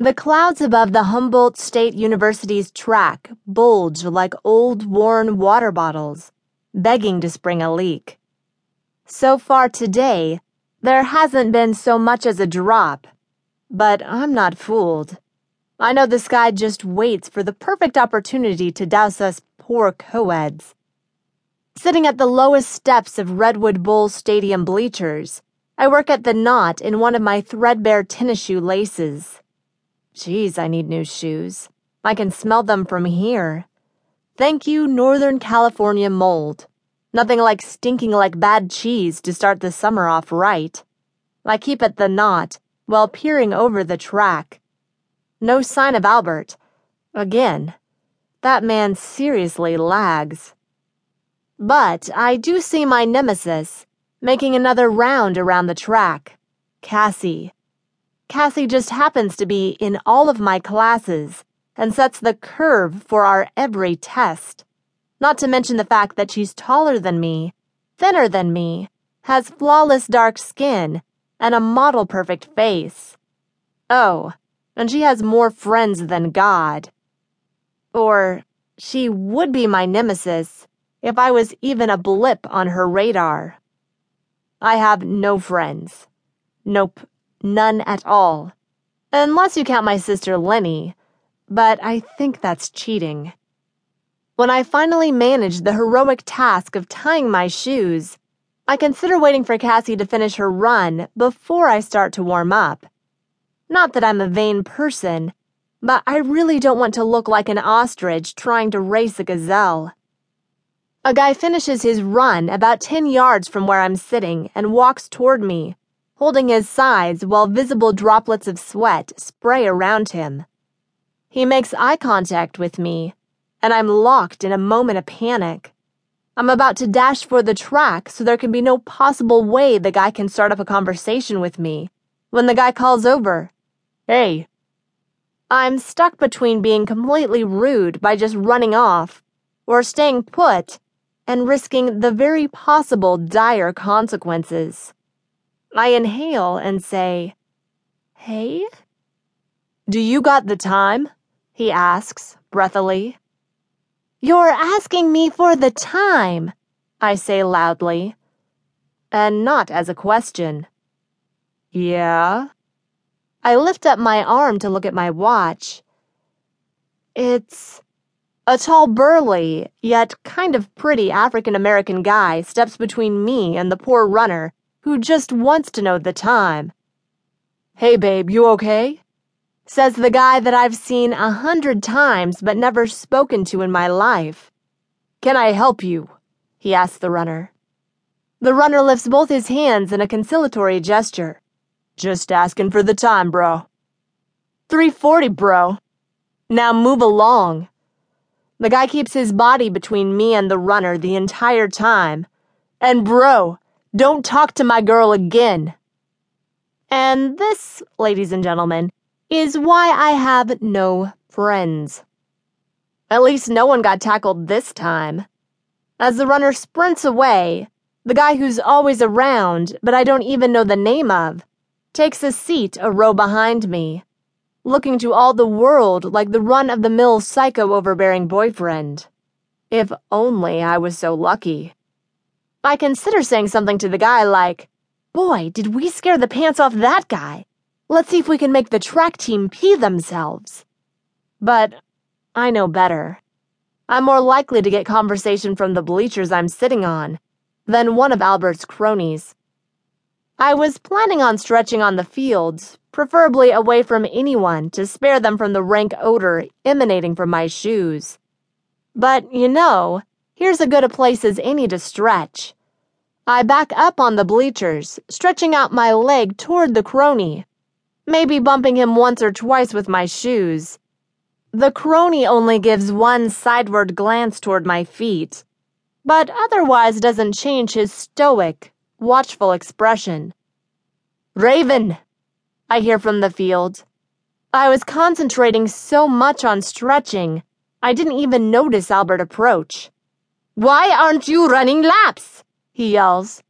The clouds above the Humboldt State University's track bulge like old worn water bottles, begging to spring a leak. So far today, there hasn't been so much as a drop, but I'm not fooled. I know the sky just waits for the perfect opportunity to douse us poor coeds. Sitting at the lowest steps of Redwood Bowl Stadium bleachers, I work at the knot in one of my threadbare tennis shoe laces. Geez, I need new shoes. I can smell them from here. Thank you, Northern California mold. Nothing like stinking like bad cheese to start the summer off right. I keep at the knot while peering over the track. No sign of Albert. Again. That man seriously lags. But I do see my nemesis making another round around the track. Cassie. Cassie just happens to be in all of my classes and sets the curve for our every test. Not to mention the fact that she's taller than me, thinner than me, has flawless dark skin, and a model perfect face. Oh, and she has more friends than God. Or she would be my nemesis if I was even a blip on her radar. I have no friends. Nope, none at all. Unless you count my sister Lenny, but I think that's cheating. When I finally manage the heroic task of tying my shoes, I consider waiting for Cassie to finish her run before I start to warm up. Not that I'm a vain person, but I really don't want to look like an ostrich trying to race a gazelle. A guy finishes his run about 10 yards from where I'm sitting and walks toward me, holding his sides while visible droplets of sweat spray around him. He makes eye contact with me, and I'm locked in a moment of panic. I'm about to dash for the track so there can be no possible way the guy can start up a conversation with me when the guy calls over. Hey. I'm stuck between being completely rude by just running off or staying put and risking the very possible dire consequences. I inhale and say, Hey? Do you got the time? He asks, breathily. You're asking me for the time, I say loudly, and not as a question. Yeah? I lift up my arm to look at my watch. It's a tall, burly, yet kind of pretty African American guy steps between me and the poor runner who just wants to know the time. Hey, babe, you okay? Says the guy that I've seen a hundred times but never spoken to in my life. Can I help you? He asks the runner. The runner lifts both his hands in a conciliatory gesture. Just asking for the time, bro. 340, bro. Now move along. The guy keeps his body between me and the runner the entire time. And bro, don't talk to my girl again. And this, ladies and gentlemen, is why I have no friends. At least no one got tackled this time. As the runner sprints away, the guy who's always around, but I don't even know the name of, takes a seat a row behind me looking to all the world like the run of the mill psycho overbearing boyfriend. If only I was so lucky. I consider saying something to the guy like, Boy, did we scare the pants off that guy. Let's see if we can make the track team pee themselves. But I know better. I'm more likely to get conversation from the bleachers I'm sitting on than one of Albert's cronies. I was planning on stretching on the fields, preferably away from anyone to spare them from the rank odor emanating from my shoes. But, you know, here's as good a place as any to stretch. I back up on the bleachers, stretching out my leg toward the crony, maybe bumping him once or twice with my shoes. The crony only gives one sideward glance toward my feet, but otherwise doesn't change his stoic, watchful expression. Raven, I hear from the field. I was concentrating so much on stretching, I didn't even notice Albert approach. Why aren't you running laps? he yells.